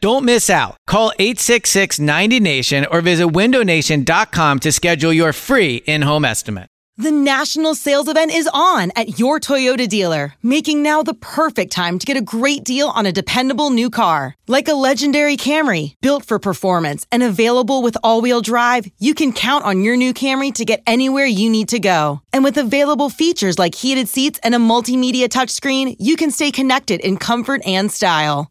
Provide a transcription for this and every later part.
Don't miss out. Call 866 90 Nation or visit windownation.com to schedule your free in home estimate. The national sales event is on at your Toyota dealer, making now the perfect time to get a great deal on a dependable new car. Like a legendary Camry, built for performance and available with all wheel drive, you can count on your new Camry to get anywhere you need to go. And with available features like heated seats and a multimedia touchscreen, you can stay connected in comfort and style.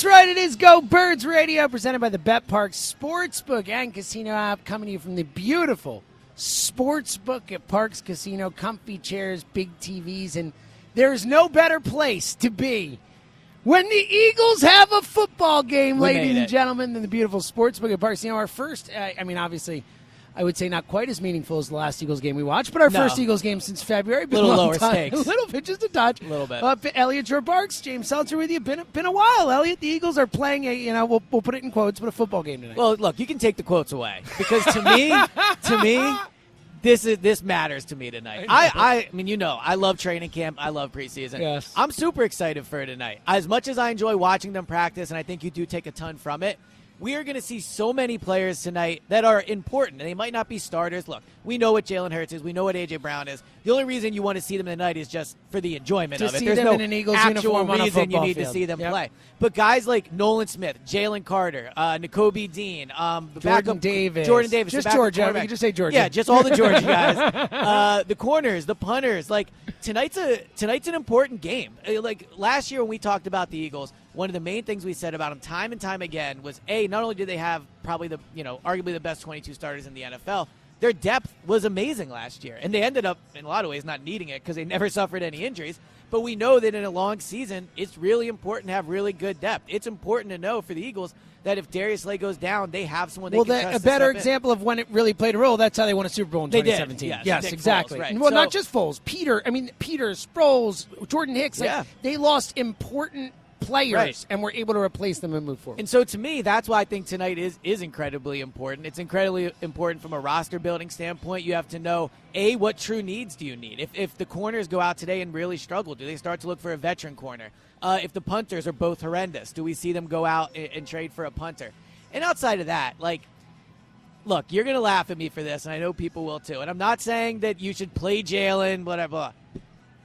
That's right. It is Go Birds Radio, presented by the Bet Parx Sportsbook and Casino app, coming to you from the beautiful Sportsbook at Parx Casino. Comfy chairs, big TVs, and there's no better place to be when the Eagles have a football game, We ladies and gentlemen, than the beautiful Sportsbook at Parx. Casino. our first, uh, I mean, obviously. I would say not quite as meaningful as the last Eagles game we watched, but our No. first Eagles game since February. Been Little a lower time. stakes. A little bit, just a touch. A little bit. Uh, Eliot Shorr-Parks, James Seltzer with you. Been been a while, Elliot. The Eagles are playing a you know we'll, we'll put it in quotes, but a football game tonight. Well, look, you can take the quotes away because to me, to me, this is this matters to me tonight. I, I, I mean, you know, I love training camp. I love preseason. Yes. I'm super excited for tonight. As much as I enjoy watching them practice, and I think you do take a ton from it. We are going to see so many players tonight that are important, and they might not be starters. Look, we know what Jalen Hurts is. We know what AJ Brown is. The only reason you want to see them tonight is just for the enjoyment To of it. see There's them no in an Eagles actual uniform reason you need to see them Yep. play. But guys like Nolan Smith, Jalen Carter, uh, Nakobe Dean, um, the Jordan backup, Davis. Jordan Davis, Just Georgia. We can just say Georgia. Yeah, just all the Georgia guys. Uh, the corners, the punters. Like tonight's a tonight's an important game. Uh, Like last year when we talked about the Eagles, one of the main things we said about them time and time again was a not only did they have probably the you know arguably the best 22 starters in the NFL. Their depth was amazing last year, and they ended up, in a lot of ways, not needing it because they never suffered any injuries. But we know that in a long season, it's really important to have really good depth. It's important to know for the Eagles that if Darius Slay goes down, they have someone they well, can that, trust a better step in. example of when it really played a role. That's how they won a Super Bowl in They did, 2017. yes, yes, Nick Foles, exactly. right. Well, So- not just Foles. Peter. I mean, Peter Sproles, Jordan Hicks. Like, Yeah. they lost important players Right. and were able to replace them and move forward. And so to me, that's why I think tonight is is incredibly important. It's incredibly important from a roster building standpoint. You have to know a what true needs do you need. If if the corners go out today and really struggle, do they start to look for a veteran corner? Uh, if the punters are both horrendous, do we see them go out and, and trade for a punter? And outside of that, like. Look, you're going to laugh at me for this, and I know people will too. And I'm not saying that you should play Jalen, whatever. blah.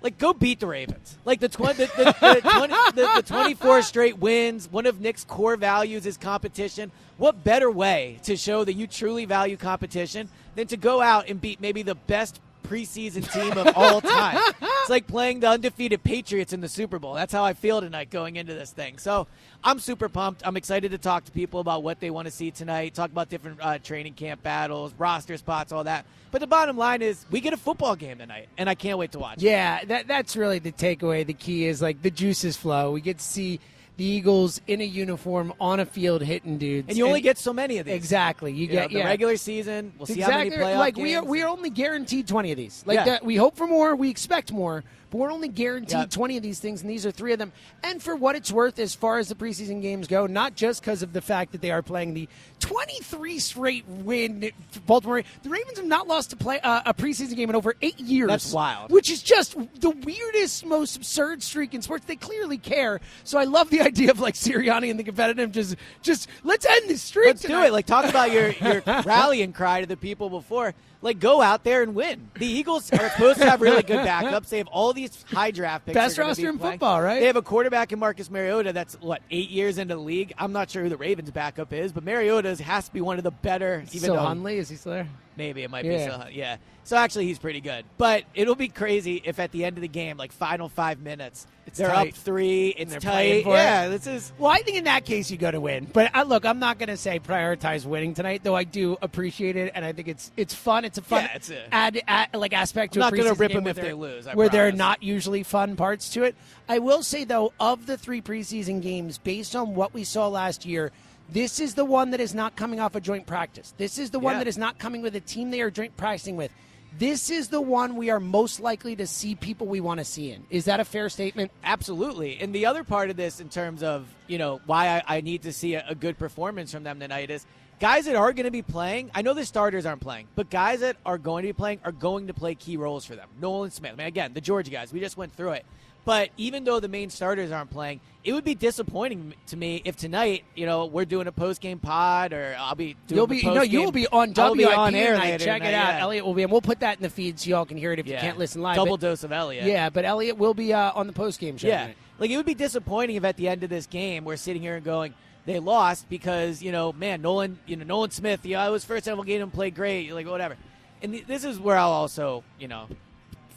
Like, go beat the Ravens. Like the twenty, the, the, the, 20, the, the 24 straight wins. One of Nick's core values is competition. What better way to show that you truly value competition than to go out and beat maybe the best preseason team of all time? it's like playing the undefeated Patriots in the Super Bowl. That's how I feel tonight going into this thing. So I'm super pumped. I'm excited to talk to people about what they want to see tonight. Talk about different uh, training camp battles, roster spots, all that. But the bottom line is, we get a football game tonight, and I can't wait to watch. Yeah, that that's really the takeaway. The key is like the juices flow. We get to see the Eagles in a uniform on a field hitting dudes. And you only get so many of these. exactly. You, You get know, the yeah. regular season. We'll see exactly. how many playoff like we are we are only guaranteed 20 of these. Like Yeah. that we hope for more, we expect more, but we're only guaranteed Yep. 20 of these things and these are 3 of them. And for what it's worth as far as the preseason games go, not just because of the fact that they are playing the 23 straight win Baltimore. The Ravens have not lost to play uh, a preseason game in over 8 years. That's wild. Which is just the weirdest most absurd streak in sports. They clearly care. So I love the idea of like Sirianni and the competitive just just let's end this streak. Let's do it. Like talk about your your rallying cry to the people before. Like go out there and win. The Eagles are supposed to have really good backups. They have all these high draft picks. Best roster be in playing. football, right? They have a quarterback in Marcus Mariota that's what eight years into the league. I'm not sure who the Ravens' backup is, but Mariota has to be one of the better. Even so though Huntley is he still there? Maybe it might Yeah. be so. Yeah. So actually, he's pretty good. But it'll be crazy if at the end of the game, like final five minutes, It's they're tight. up three. It's they're tight. playing for it. yeah. This is. Well, I think in that case you go to win. But uh, look, I'm not going to say prioritize winning tonight, though. I do appreciate it, and I think it's it's fun. It's a fun Yeah, it's a- add, add, like aspect to I'm a not gonna preseason rip them if they lose, I where there are not usually fun parts to it. I will say though, of the three preseason games, based on what we saw last year. This is the one that is not coming off a joint practice. This is the one Yeah. that is not coming with a team they are joint practicing with. This is the one we are most likely to see people we want to see in. Is that a fair statement? Absolutely. And the other part of this, in terms of you know why I, I need to see a, a good performance from them tonight, is guys that are going to be playing. I know the starters aren't playing, but guys that are going to be playing are going to play key roles for them. Nolan Smith. I mean, again, the Georgia guys. We just went through it. But even though the main starters aren't playing, it would be disappointing to me if tonight, you know, we're doing a post game pod, or I'll be doing You'll be no, you'll be on WIP be on air tonight. Check it out. yeah. Eliot will be, and we'll put that in the feed so y'all can hear it if you can't listen live. Double But- dose of Eliot. yeah, but Eliot will be uh, on the post game show. Yeah. tonight. Like it would be disappointing if at the end of this game we're sitting here and going, they lost because, you know, man, Nolan, you know, Nolan Smith, yeah, it was first time game and played great, like whatever. And th- this is where I'll also, you know,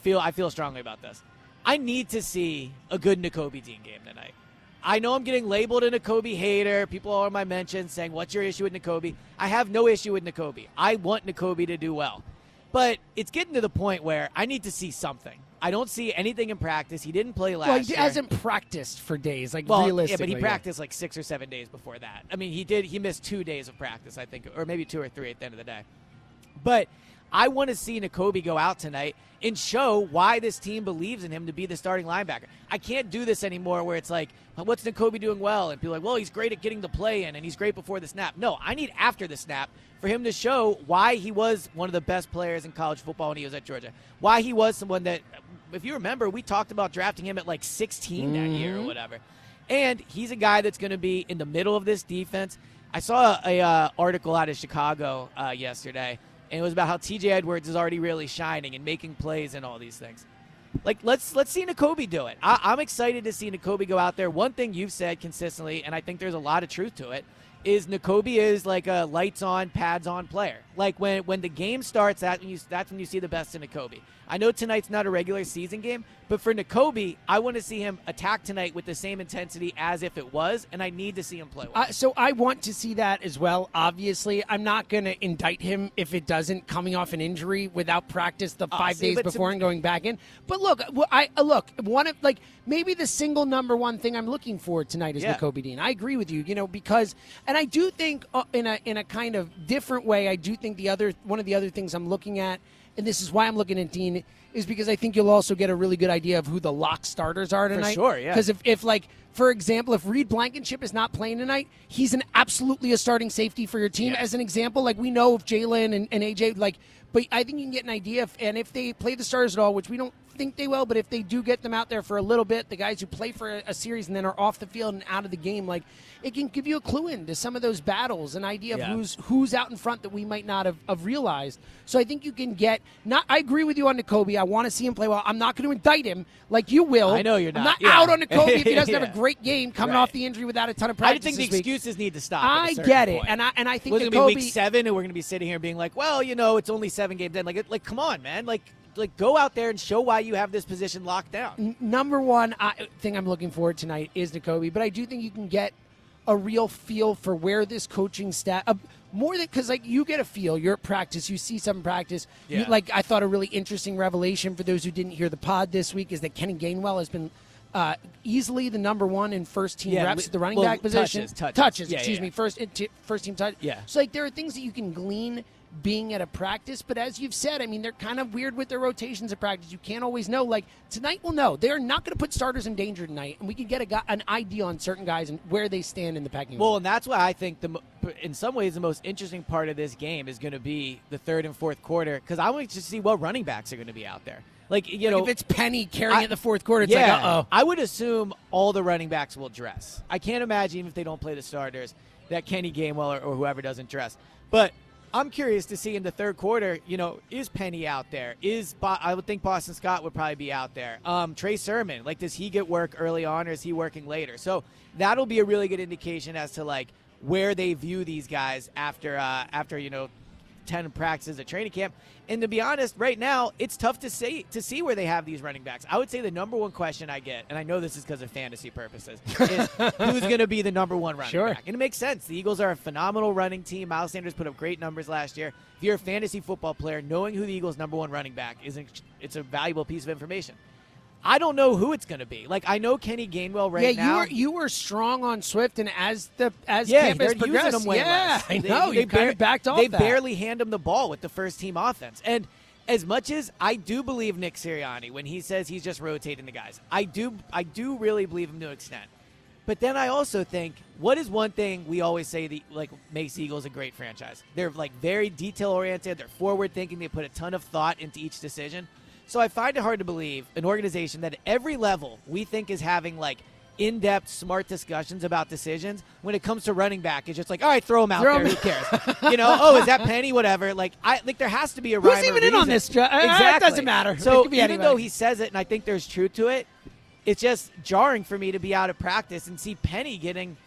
feel I feel strongly about this. I need to see a good Nakobe Dean game tonight. I know I'm getting labeled a Nakobe hater. People are on my mentions saying, "What's your issue with Nakobe?" I have no issue with Nakobe. I want Nakobe to do well, but it's getting to the point where I need to see something. I don't see anything in practice. He didn't play last Well, he year. hasn't practiced for days, like Well, yeah, realistically. but he practiced like six or seven days before that. I mean, he did. He missed two days of practice, I think, or maybe two or three at the end of the day. But I want to see Nakobe go out tonight and show why this team believes in him to be the starting linebacker. I can't do this anymore where it's like, what's Nakobe doing well? And people like, well, he's great at getting the play in and he's great before the snap. No, I need after the snap for him to show why he was one of the best players in college football when he was at Georgia. Why he was someone that, if you remember, we talked about drafting him at like 16 that year or whatever. And he's a guy that's going to be in the middle of this defense. I saw a, uh, article out of Chicago uh, yesterday, and it was about how T.J. Edwards is already really shining and making plays and all these things. Like let's let's see Nakobe do it. I, I'm excited to see Nakobe go out there. One thing you've said consistently, and I think there's a lot of truth to it, is Nakobe is like a lights on, pads on player. Like when when the game starts, that when you, that's when you see the best in Nakobe. I know tonight's not a regular season game, but for Nakobe, I want to see him attack tonight with the same intensity as if it was, and I need to see him play well. Uh, so I want to see that as well. Obviously, I'm not going to indict him if it doesn't coming off an injury without practice the five see, days but to- before and going back in. But look, I uh, look one of like maybe the single number one thing I'm looking for tonight is Yeah. Nakobe Dean. I agree with you, you know, because and I do think uh, in a in a kind of different way. I do think the other one of the other things I'm looking at, and this is why I'm looking at Dean, is because I think you'll also get a really good idea of who the lock starters are tonight. For sure, yeah. Because if, if like for example, if Reed Blankenship is not playing tonight, he's an absolutely a starting safety for your team. Yeah. As an example, like we know of Jalen and, and AJ, like, but I think you can get an idea. If, and if they play the starters at all, which we don't think they will, but if they do get them out there for a little bit, the guys who play for a, a series and then are off the field and out of the game, like it can give you a clue into some of those battles, an idea of Yeah. who's who's out in front that we might not have, have realized. So I think you can get. Not, I agree with you on Nakobe. I want to see him play well. I'm not going to indict him like you will. I know you're not. I'm not. Yeah. out on Nakobe if he doesn't have a great game coming Right. off the injury without a ton of practice. I think the week. excuses need to stop. I get it, point. and I and I think was it Nakobe. gonna be week seven, and we're gonna be sitting here being like, well, you know, it's only seven games in. Like, like, come on, man, like, like, go out there and show why you have this position locked down. Number one I, thing I'm looking for tonight is Nakobe, but I do think you can get a real feel for where this coaching staff. Uh, more than because like you get a feel, you're at practice, you see some practice. You, like I thought a really interesting revelation for those who didn't hear the pod this week is that Kenny Gainwell has been Uh, easily the number one in first team Yeah, reps at the running well, back position. touches, touches. Yeah, excuse yeah, me. yeah. First, first team touch. Yeah. So like there are things that you can glean being at a practice, but as you've said, I mean they're kind of weird with their rotations at practice. You can't always know. Like tonight, we'll know they are not going to put starters in danger tonight, and we can get a an idea on certain guys and where they stand in the pecking order. Well, and that's why I think the in some ways the most interesting part of this game is going to be the third and fourth quarter because I want to see what running backs are going to be out there. Like you know, if it's Penny carrying I- it in the fourth quarter, it's yeah, like, uh oh. I would assume all the running backs will dress. I can't imagine if they don't play the starters that Kenny Gainwell or, or whoever doesn't dress. But I'm curious to see in the third quarter. You know, is Penny out there? Is Bo- I would think Boston Scott would probably be out there. Um, Trey Sermon, like, does he get work early on or is he working later? So that'll be a really good indication as to like where they view these guys after uh, after you know 10 practices at training camp. And to be honest, right now, it's tough to say to see where they have these running backs. I would say the number one question I get, and I know this is because of fantasy purposes, is who's going to be the number one running Sure. back? And it makes sense. The Eagles are a phenomenal running team. Miles Sanders put up great numbers last year. If you're a fantasy football player, knowing who the Eagles' number one running back is, it's a valuable piece of information. I don't know who it's going to be. Like I know Kenny Gainwell right yeah, now. you were you were strong on Swift, and as the as Yeah, camp they're has progressed, using him way yeah, less. I They- know they you bar- backed off. They that. barely hand him the ball with the first team offense. And as much as I do believe Nick Sirianni when he says he's just rotating the guys, I do I do really believe him to an extent. But then I also think, what is one thing we always say that like makes Eagles a great franchise? They're like very detail oriented. They're forward thinking. They put a ton of thought into each decision. So I find it hard to believe an organization that at every level we think is having like in-depth, smart discussions about decisions. When it comes to running back, is just like, all right, throw him out Throw there. him- Who cares? you know, oh, is that Penny? Whatever. Like, I like there has to be a Who's even in on this, Joe? Uh, it Exactly. doesn't matter. It So even anybody. though he says it, and I think there's truth to it, it's just jarring for me to be out of practice and see Penny getting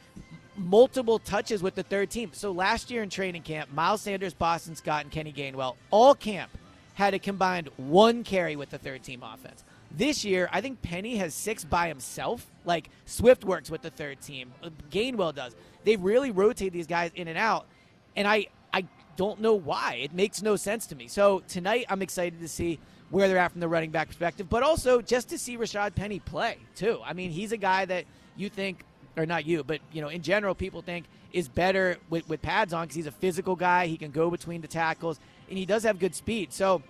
multiple touches with the third team. So last year in training camp, Miles Sanders, Boston Scott, and Kenny Gainwell all camp had a combined one carry with the third team offense. This year, I think Penny has six by himself. Like Swift works with the third team, uh, Gainwell does. They really rotate these guys in and out, and I I don't know why. It makes no sense to me. So tonight, I'm excited to see where they're at from the running back perspective, but also just to see Rashad Penny play too. I mean, he's a guy that you think, or not you, but you know, in general, people think is better with, with pads on because he's a physical guy. He can go between the tackles, and he does have good speed. So,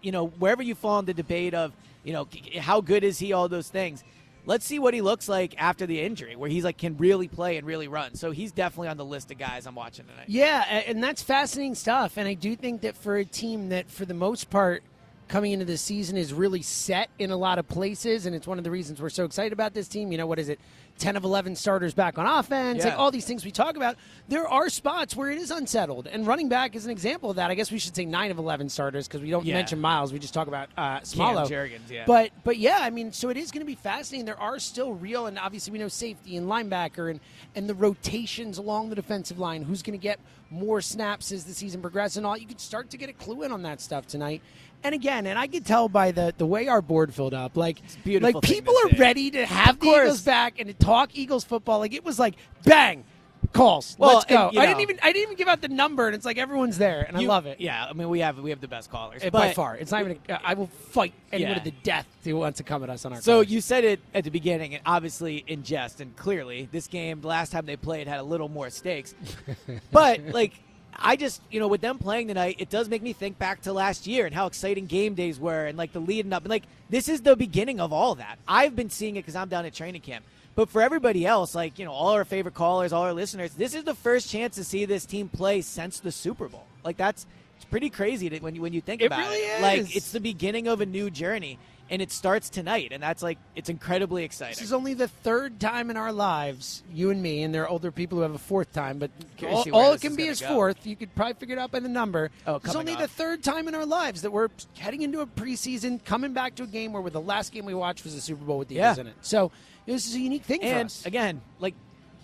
you know, wherever you fall in the debate of, you know, how good is he, all those things. Let's see what he looks like after the injury, where he's like can really play and really run. So he's definitely on the list of guys I'm watching tonight. Yeah, and that's fascinating stuff. And I do think that for a team that, for the most part, coming into the season is really set in a lot of places, and it's one of the reasons we're so excited about this team. You know, what is it? 10 of 11 starters back on offense, Yeah. like all these things we talk about. There are spots where it is unsettled, and running back is an example of that. I guess we should say 9 of 11 starters because we don't Yeah. mention Miles. We just talk about uh. Jurgens, yeah. But but yeah, I mean, so it is going to be fascinating. There are still real, and obviously we know safety and linebacker and and the rotations along the defensive line. Who's going to get more snaps as the season progresses and all? You could start to get a clue in on that stuff tonight. And again, and I could tell by the the way our board filled up, like beautiful like people are ready to have the. Eagles back and to talk Eagles football. Like it was like bang. Calls. Well, Let's go. and, you I didn't even I didn't even give out the number, and it's like everyone's there, and I love it. Yeah, I mean we have we have the best callers Uh, but- by far. It's not even. A, I will fight anyone Yeah. to the death who wants to come at us on our. So you said it at the beginning, and obviously in jest, and clearly this game, the last time they played, had a little more stakes. but like, I just you know with them playing tonight, it does make me think back to last year and how exciting game days were, and like the leading up, and like this is the beginning of all that. I've been seeing it because I'm down at training camp. But for everybody else, like you know, all our favorite callers, all our listeners, this is the first chance to see this team play since the Super Bowl. Like that's it's pretty crazy to, when you when you think It about really it. is. Like it's the beginning of a new journey, and it starts tonight, and that's like it's incredibly exciting. This is only the third time in our lives, you and me, and there are older people who have a fourth time, but all, to see where all it can is be is go. fourth. You could probably figure it out by the number. Oh, it's only up. the third time in our lives that we're heading into a preseason, coming back to a game where the last game we watched was the Super Bowl with the Eagles in it. So this is a unique thing for and us. again, like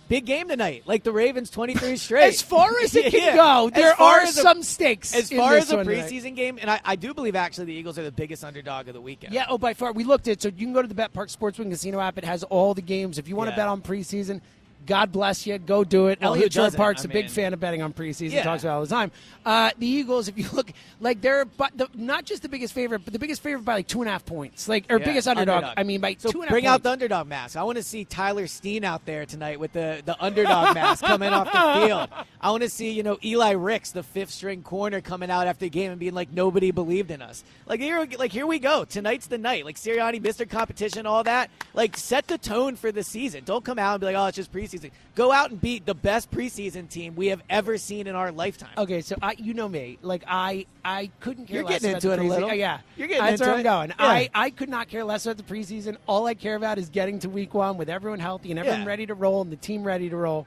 big game tonight, like the Ravens twenty three straight. As far as it can Yeah. go, there are a- some stakes. As in far as a one tonight. preseason game, and I, I do believe actually the Eagles are the biggest underdog of the weekend. Yeah, oh, by far. We looked at so you can go to the Bet Parx Sportsbook Casino app. It has all the games. If you want to Yeah. bet on preseason, God bless you. Go do it. Well, Eliot Shore? Park's I a big fan of betting on preseason. Yeah. Talks about it all the time. Uh, the Eagles, if you look, like they're but the, not just the biggest favorite, but the biggest favorite by like two and a half points, like or Yeah, biggest underdog. I mean, by so two and a half bring out the underdog mask. I want to see Tyler Steen out there tonight with the, the underdog mask coming off the field. I want to see you know Eli Ricks, the fifth string corner, coming out after the game and being like nobody believed in us. Like here, like here we go. Tonight's the night. Like Sirianni, Mr. Competition, all that. Like set the tone for the season. Don't come out and be like, oh, it's just preseason. Go out and beat the best preseason team we have ever seen in our lifetime. Okay, so I, you know me, like I, I couldn't care. You're less getting about into it a little. Yeah, You're getting That's into where I'm it. going. Yeah. I, I could not care less about the preseason. All I care about is getting to week one with everyone healthy and everyone Yeah. ready to roll and the team ready to roll.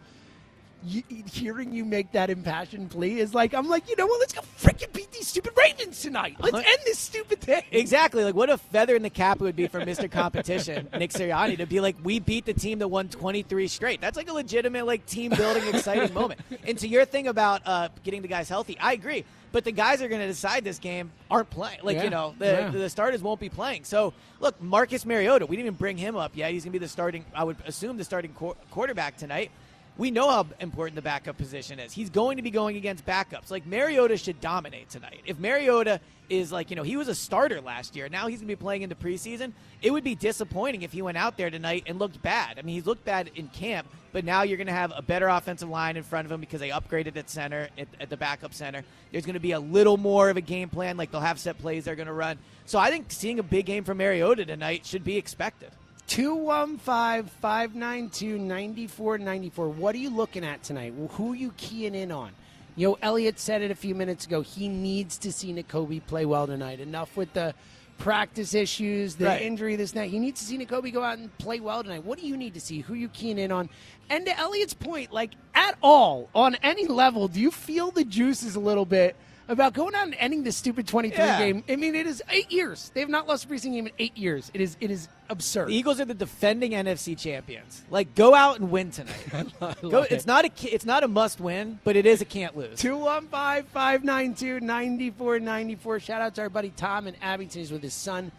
You, hearing you make that impassioned plea is like I'm like, you know what? Let's go freaking beat these stupid Ravens tonight. Let's What? end this stupid thing. Exactly. Like, what a feather in the cap it would be for Mr. Competition, Nick Sirianni, to be like, we beat the team that won 23 straight. That's like a legitimate, like, team building, exciting moment. And to your thing about uh, getting the guys healthy, I agree. But the guys are going to decide this game aren't playing. Like, Yeah. you know, the, Yeah. the starters won't be playing. So, look, Marcus Mariota, we didn't even bring him up yet. He's going to be the starting, I would assume, the starting qu- quarterback tonight. We know how important the backup position is. He's going to be going against backups. Like Mariota should dominate tonight. If Mariota is like, you know, he was a starter last year. Now he's going to be playing into preseason. It would be disappointing if he went out there tonight and looked bad. I mean, he's looked bad in camp, but now you're going to have a better offensive line in front of him because they upgraded at center, at, at the backup center. There's going to be a little more of a game plan. Like they'll have set plays they're going to run. So I think seeing a big game from Mariota tonight should be expected. 215 592 9494. What are you looking at tonight? Who are you keying in on? You know, Eliot said it a few minutes ago. He needs to see Nakobe play well tonight. Enough with the practice issues, the Right. injury, this, that. He needs to see Nakobe go out and play well tonight. What do you need to see? Who are you keying in on? And to Eliot's point, like, at all, on any level, do you feel the juices a little bit about going out and ending this stupid 23 Yeah. game? I mean, it is eight years. They have not lost a preseason game in eight years. It is, it is absurd. The Eagles are the defending NFC champions. Like, go out and win tonight. go, it's not a it's not a must win, but it is a can't lose. 215 592 9494. Shout out to our buddy Tom in Abington. He's with his son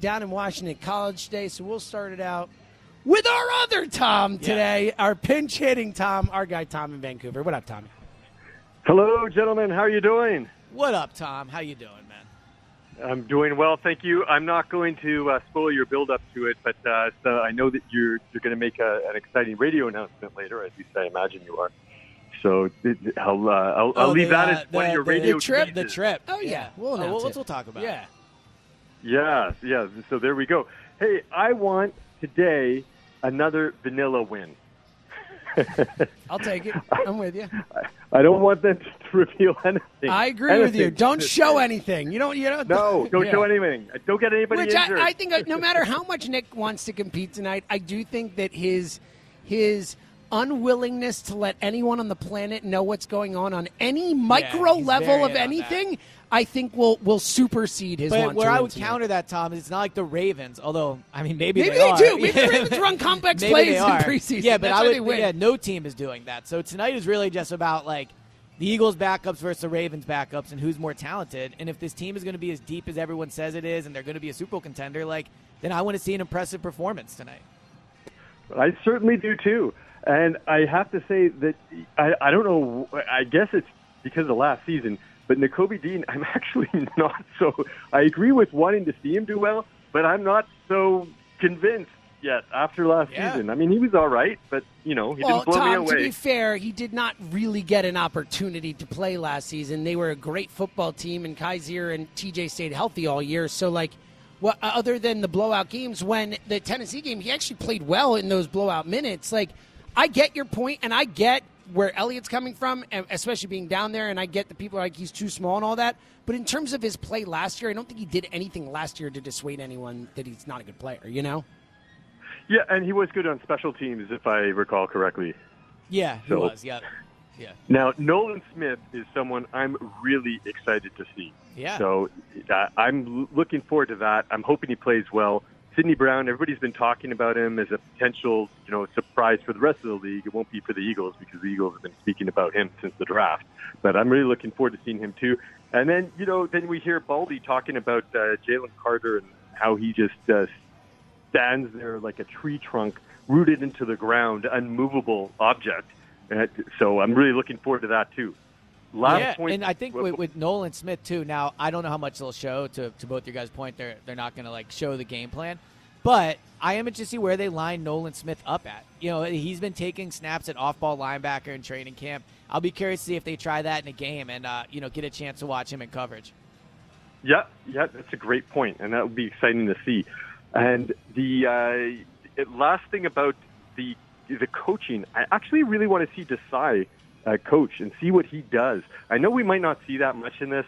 down in Washington College today. So we'll start it out with our other Tom today, our pinch hitting Tom, our guy Tom in Vancouver. What up, Tommy? Hello, gentlemen. How are you doing? What up, Tom? How you doing, man? I'm doing well, thank you. I'm not going to uh, spoil your build up to it, but uh, so I know that you're you're going to make a, an exciting radio announcement later. At least I imagine you are. So th- th- I'll uh, I'll, I'll Oh, leave the, that uh, as one the- of your the- radio the trip. The trip. Oh, yeah. We'll Oh, we'll, it. we'll talk about Yeah. it. Yeah, yeah. So there we go. Hey, I want today another vanilla win. I'll take it. I'm with you. I don't want them to reveal anything. I agree with you. Don't show anything. You don't. You don't. No, don't Yeah. show anything. Don't get anybody Which injured. I, I think, uh, no matter how much Nick wants to compete tonight, I do think that his his unwillingness to let anyone on the planet know what's going on on any micro he's level of anything, I think will will supersede his. But want where to I would tonight. counter that, Tom, is it's not like the Ravens. Although, I mean, maybe, Maybe they, they are. do. Maybe the Ravens run complex Maybe plays in preseason. Yeah, but That's I would. win. Yeah, no team is doing that. So tonight is really just about like the Eagles' backups versus the Ravens' backups, and who's more talented. And if this team is going to be as deep as everyone says it is, and they're going to be a Super Bowl contender, like then I want to see an impressive performance tonight. I certainly do too. And I have to say that I, I don't know. I guess it's because of last season, but Nakobe Dean, I'm actually not so. I agree with wanting to see him do well, but I'm not so convinced yet after last Yeah. season. I mean, he was all right, but you know, he Well, didn't blow me away. to be fair, he did not really get an opportunity to play last season. They were a great football team, and Kyzir and TJ stayed healthy all year. So, like, what uh, other than the blowout games, when the Tennessee game, he actually played well in those blowout minutes. Like, I get your point, and I get where Eliot's coming from, and especially being down there, and I get the people are like he's too small and all that. But in terms of his play last year, I don't think he did anything last year to dissuade anyone that he's not a good player. You know? yeah, and he was good on special teams, if I recall correctly. Yeah, he was. Yeah, yeah, Now, Nolan Smith is someone I'm really excited to see. yeah. So uh, I'm l- looking forward to that. I'm hoping he plays well. Sydney Brown, everybody's been talking about him as a potential, you know, surprise for the rest of the league. It won't be for the Eagles because the Eagles have been speaking about him since the draft. But I'm really looking forward to seeing him too. And then, you know, then we hear Baldy talking about uh, Jalen Carter and how he just uh, stands there like a tree trunk rooted into the ground, unmovable object. Uh, so I'm really looking forward to that too. Yeah, and I think with, with, Nolan Smith too. Now I don't know how much they'll show. To, to both your guys' point, they're they're not going to like show the game plan, but I am interested to see where they line Nolan Smith up at. You know, he's been taking snaps at off-ball linebacker in training camp. I'll be curious to see if they try that in a game and uh, you know get a chance to watch him in coverage. Yeah, yeah, that's a great point, and that would be exciting to see. And the uh, last thing about the the coaching, I actually really want to see Desai uh, coach and see what he does. I know we might not see that much in this,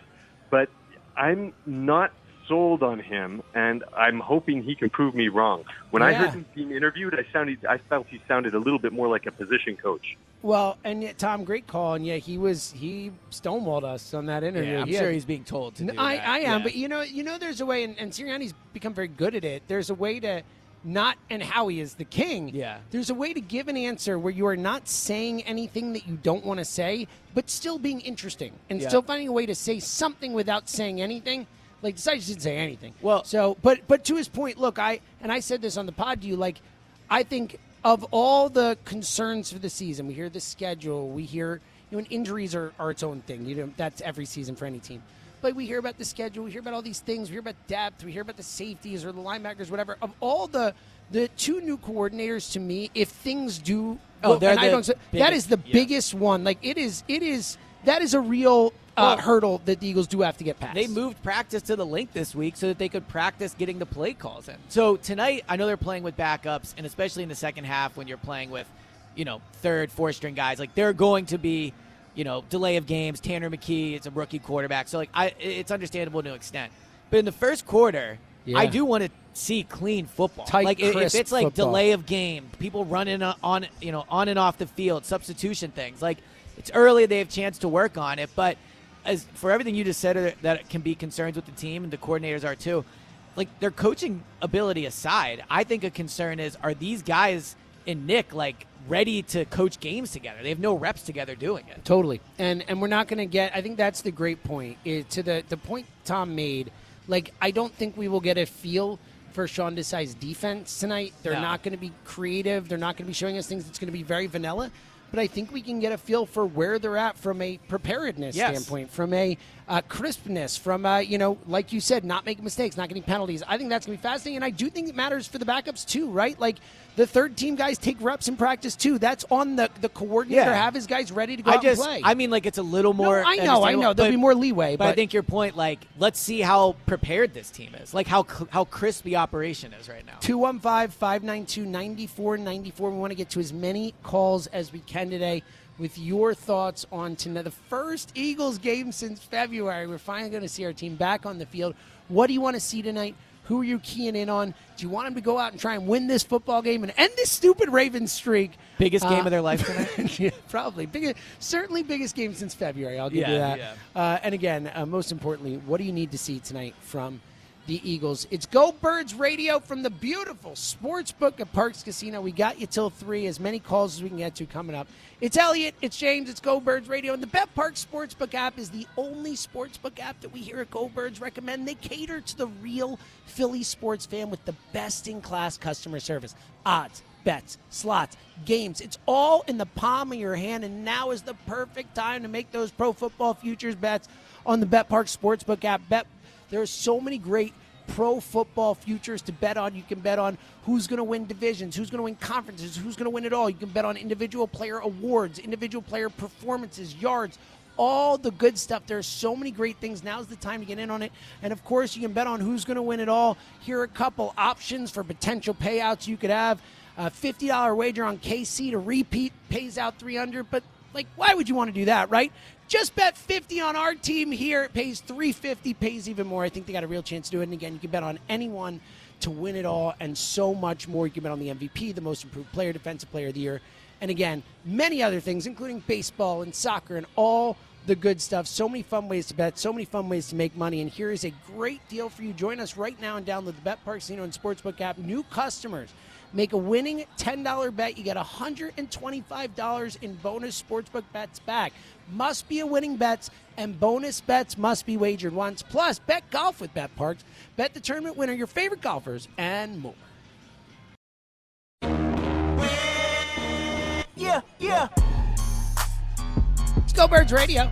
but I'm not sold on him, and I'm hoping he can prove me wrong. When yeah. I heard him being interviewed, I sounded I felt he sounded a little bit more like a position coach. Well, and yet, Tom, great call, and yeah, he was he stonewalled us on that interview. Yeah, I'm he sure had, he's being told to. I, that. I am, yeah. but you know, you know, there's a way, and, and Sirianni's become very good at it. There's a way to not and Howie is the king. Yeah. There's a way to give an answer where you are not saying anything that you don't want to say, but still being interesting and yeah. still finding a way to say something without saying anything. Like Desai didn't say anything. Well, so but but to his point, look, I and I said this on the pod to you, like I think of all the concerns for the season, we hear the schedule, we hear you know, injuries are, are its own thing. You know, that's every season for any team. But we hear about the schedule, we hear about all these things, we hear about depth, we hear about the safeties or the linebackers, whatever. Of all the the two new coordinators to me, if things do, oh, well, they're the biggest, that is the yeah. biggest one. Like it is, it is that is a real uh, well, hurdle that the Eagles do have to get past. They moved practice to the Linc this week so that they could practice getting the play calls in. So tonight, I know they're playing with backups, and especially in the second half when you're playing with, you know, third, fourth string guys, like they're going to be you know, delay of games. Tanner McKee, it's a rookie quarterback, so like I, it's understandable to an extent. But in the first quarter, yeah. I do want to see clean football. Tight, like if it's like football. delay of game, people running on, you know, on and off the field, substitution things. Like it's early, they have chance to work on it. But as for everything you just said, uh, that can be concerns with the team, and the coordinators are too. Like their coaching ability aside, I think a concern is are these guys in Nick like ready to coach games together. They have no reps together doing it. Totally. And and we're not going to get I think that's the great point. It, to the the point Tom made, like I don't think we will get a feel for Sean Desai's defense tonight. They're no. not going to be creative. They're not going to be showing us things. It's going to be very vanilla but I think we can get a feel for where they're at from a preparedness yes. standpoint, from a uh, crispness, from uh, you know, like you said, not making mistakes, not getting penalties. I think that's gonna be fascinating, and I do think it matters for the backups too, right? Like the third team guys take reps in practice too. That's on the the coordinator. Yeah. Have his guys ready to go I just, play. I mean, like it's a little more. No, I know, I know. There'll but, be more leeway, but, but, I think your point, like, let's see how prepared this team is, like how how crisp the operation is right now. 215-592-9494. We want to get to as many calls as we can today with your thoughts on tonight. The first Eagles game since February. We're finally going to see our team back on the field. What do you want to see tonight? Who are you keying in on? Do you want them to go out and try and win this football game and end this stupid Ravens streak? Biggest game uh, of their life tonight? yeah, probably. Biggest, certainly biggest game since February. I'll give yeah, you that. Yeah. Uh, and again, uh, most importantly, what do you need to see tonight from – the Eagles. It's Go Birds Radio from the beautiful sports book at Parx Casino. We got you till 3, as many calls as we can get to coming up. It's Eliot, it's James, it's Go Birds Radio, and the BetParx Sportsbook app is the only sportsbook app that we here at Go Birds recommend. They cater to the real Philly sports fan with the best in class customer service. Odds, bets, slots, games. It's all in the palm of your hand, and now is the perfect time to make those pro football futures bets on the BetParx Sportsbook app. Bet there are so many great pro football futures to bet on. You can bet on who's going to win divisions, who's going to win conferences, who's going to win it all. You can bet on individual player awards, individual player performances, yards, all the good stuff. There's so many great things. Now's the time to get in on it. And of course, you can bet on who's going to win it all. Here are a couple options for potential payouts you could have. A $50 wager on KC to repeat pays out 300, but like why would you want to do that, right? Just bet 50 on our team here. It pays 350, pays even more. I think they got a real chance to do it. And again, you can bet on anyone to win it all and so much more. You can bet on the MVP, the most improved player, defensive player of the year. And again, many other things, including baseball and soccer and all the good stuff. So many fun ways to bet, so many fun ways to make money. And here is a great deal for you. Join us right now and download the BetParx Casino and Sportsbook app. New customers Make a winning $10 bet. You get $125 in bonus sportsbook bets back. Must be a winning bets, and bonus bets must be wagered once. Plus, bet golf with Bet Parx. Bet the tournament winner, your favorite golfers, and more. Yeah, yeah. Let's go Birds Radio.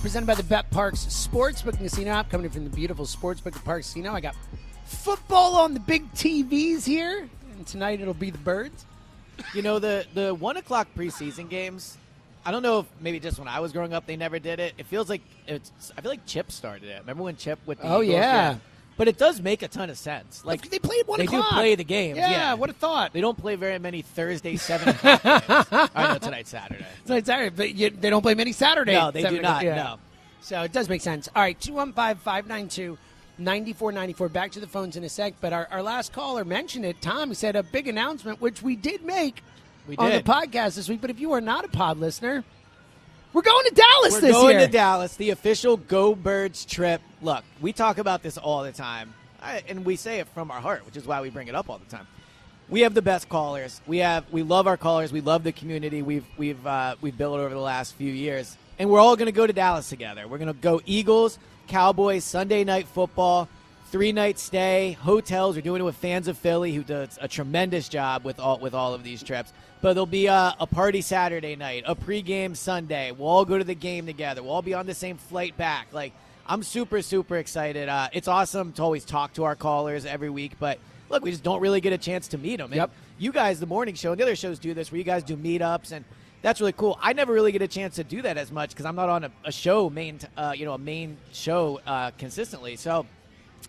Presented by the Bet Parx Sportsbook and Casino app, coming in from the beautiful Sportsbook at Parx Casino. I got football on the big TVs here, and tonight it'll be the Birds. You know the the one o'clock preseason games. I don't know if maybe just when I was growing up they never did it. It feels like it's. I feel like Chip started it. Remember when Chip with the Oh, Eagles? yeah. But it does make a ton of sense. Like they played one they o'clock. do play the games. Yeah, Yeah, what a thought. They don't play very many Thursday seven. I know tonight's Saturday. Tonight's Saturday, but you, they don't play many Saturday. No, they do not, yeah. no. So it does make sense. All right, 215 592 9494. Back to the phones in a sec. But our, our last caller mentioned it. Tom, he said a big announcement, which we did make We on the podcast this week. But if you are not a pod listener, we're going to Dallas We're this going to Dallas, the official Go Birds trip. Look, we talk about this all the time, and we say it from our heart, which is why we bring it up all the time. We have the best callers. We have we love our callers. We love the community we've we've uh, we've built over the last few years, and we're all going to go to Dallas together. We're going to go Eagles, Cowboys, Sunday night football, three night stay, hotels. We're doing it with fans of Philly, who does a tremendous job with all with all of these trips. But there'll be a, a party Saturday night, a pregame Sunday. We'll all go to the game together. We'll all be on the same flight back. Like I'm super super excited. Uh, it's awesome to always talk to our callers every week, but look, we just don't really get a chance to meet them. Yep. You guys, the morning show, and the other shows do this, where you guys do meetups and. That's really cool. I never really get a chance to do that as much because I'm not on a, a show main, uh, you know, a main show uh, consistently. So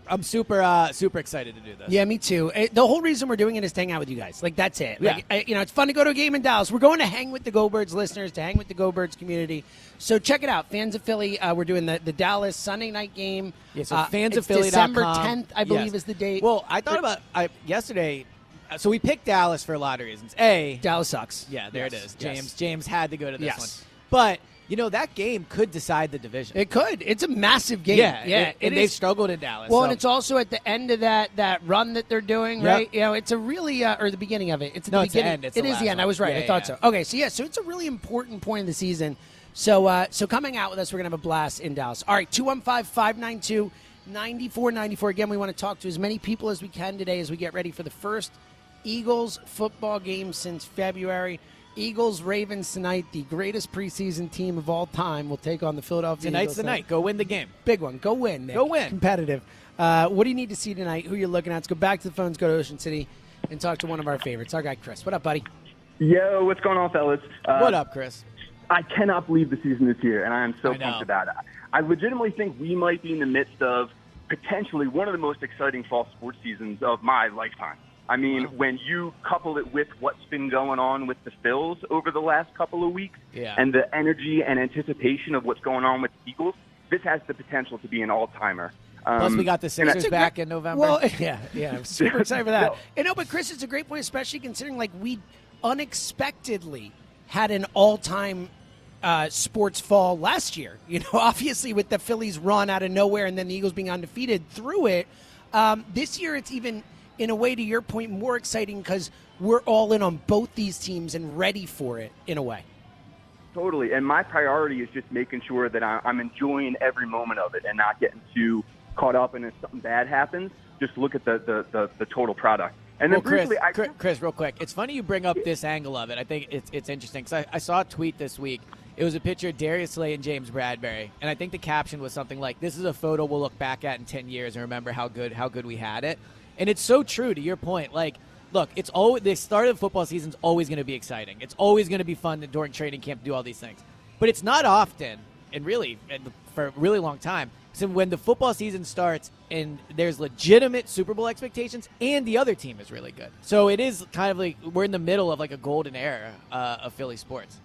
I'm super, uh, super excited to do this. Yeah, me too. Eh, The whole reason we're doing it is to hang out with you guys. Like that's it. Like Yeah. eh, you know, it's fun to go to a game in Dallas. We're going to hang with the Go Birds listeners, to hang with the Go Birds community. So check it out, fans of Philly. Uh, we're doing the, the Dallas Sunday night game. Yeah, so uh, fans it's of Philly. December 10th, I believe, is the date. Well, I thought about I yesterday. Uh, So we picked Dallas for a lot of reasons. A, Dallas sucks. yeah, there Yes, it is. yes. James, James had to go to this Yes. one. But you know that game could decide the division. It could. It's a massive game. yeah, yeah. and, it they've struggled in Dallas. Well, so- and it's also at the end of that that run that they're doing, Yep. right? You know, it's a really uh, or the beginning of it. It's No, the it's beginning. end. It's It the is the end. I was right. Yeah, I thought yeah. so. Okay, so yeah, so it's a really important point in the season. So uh, so coming out with us, we're gonna have a blast in Dallas. All right, 215-592-9494. Again, we want to talk to as many people as we can today as we get ready for the first Eagles football game since February. Eagles Ravens tonight, the greatest preseason team of all time, will take on the Philadelphia tonight's Eagles the tonight. night. Go win the game. Big one. Go win. Nick. Go win. Competitive. Uh, what do you need to see tonight? Who you're looking at? Let's go back to the phones, go to Ocean City, and talk to one of our favorites, our guy Chris. What up, buddy? Yo, what's going on, fellas? Uh, what up, Chris? I cannot believe the season is here, and I am so I pumped about it. I legitimately think we might be in the midst of potentially one of the most exciting fall sports seasons of my lifetime. I mean, when you couple it with what's been going on with the Phils over the last couple of weeks, Yeah. and the energy and anticipation of what's going on with the Eagles, this has the potential to be an all-timer. Um, Plus, we got the I- Sixers back in November. Well, yeah, yeah. I'm super excited for that. No. And no, but Chris, it's a great point, especially considering like we unexpectedly had an all-time uh, sports fall last year. You know, obviously with the Phillies run out of nowhere and then the Eagles being undefeated through it. Um, this year, it's even in a way, to your point, more exciting because we're all in on both these teams and ready for it in a way. Totally. And my priority is just making sure that I- I'm enjoying every moment of it and not getting too caught up. And if something bad happens, just look at the, the, the, the total product. And then Well, Chris, I, Chris, Chris, real quick, it's funny you bring up this angle of it. I think it's it's interesting because I, I saw a tweet this week. It was a picture of Darius Slay and James Bradberry, and I think the caption was something like, "This is a photo we'll look back at in ten years and remember how good how good we had it." And it's so true to your point. Like, look, it's always the start of the football season is always going to be exciting. It's always going to be fun during training camp to do all these things, but it's not often, and really for a really long time. So when the football season starts and there's legitimate Super Bowl expectations, and the other team is really good, so it is kind of like we're in the middle of like a golden era uh, of Philly sports.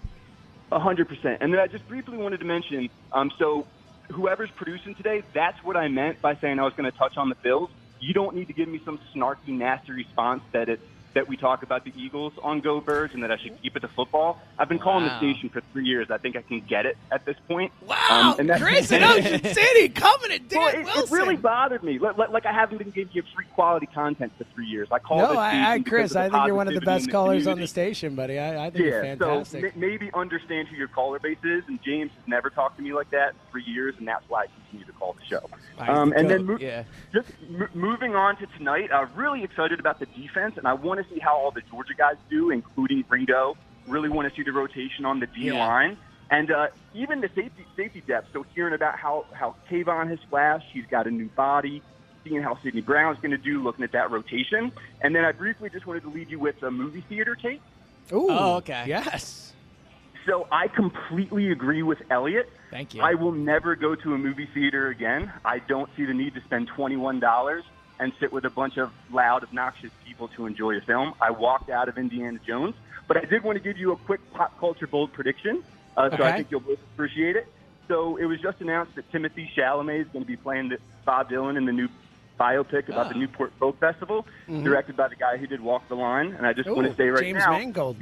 A hundred percent. And then I just briefly wanted to mention, um, so whoever's producing today, that's what I meant by saying I was going to touch on the Phils. You don't need to give me some snarky, nasty response that it's that we talk about the Eagles on Go Birds and that I should keep it to football. I've been calling Wow. the station for three years. I think I can get it at this point. Wow, Um, and that- Chris in Ocean City coming at Dan Well, it, it really bothered me. Like, like, I haven't been giving you free quality content for three years. I call no, I, I Chris, I think you're one of the best callers on the station, buddy. I, I think you're fantastic. so m- maybe understand who your caller base is. And James has never talked to me like that in three years, and that's why I continue to call the show. Um, and then mo- yeah. just m- moving on to tonight, I'm really excited about the defense, and I want to see how all the Georgia guys do, including Ringo. Really want to see the rotation on the D Yeah. line. And uh, even the safety safety depth. So hearing about how how K'Von has flashed, he's got a new body. Seeing how Sydney Brown's going to do, looking at that rotation, and then I briefly just wanted to lead you with a movie theater tape. Ooh, Oh, okay. Yes. So I completely agree with Eliot. Thank you. I will never go to a movie theater again. I don't see the need to spend $21 and sit with a bunch of loud, obnoxious people to enjoy a film. I walked out of Indiana Jones, but I did want to give you a quick pop culture bold prediction, uh, so Okay. I think you'll both appreciate it. So it was just announced that Timothée Chalamet is going to be playing the- Bob Dylan in the new biopic about Ah. the Newport Folk Festival, directed by the guy who did Walk the Line. And I just want Mm-hmm. To say right now. James now, Mangold.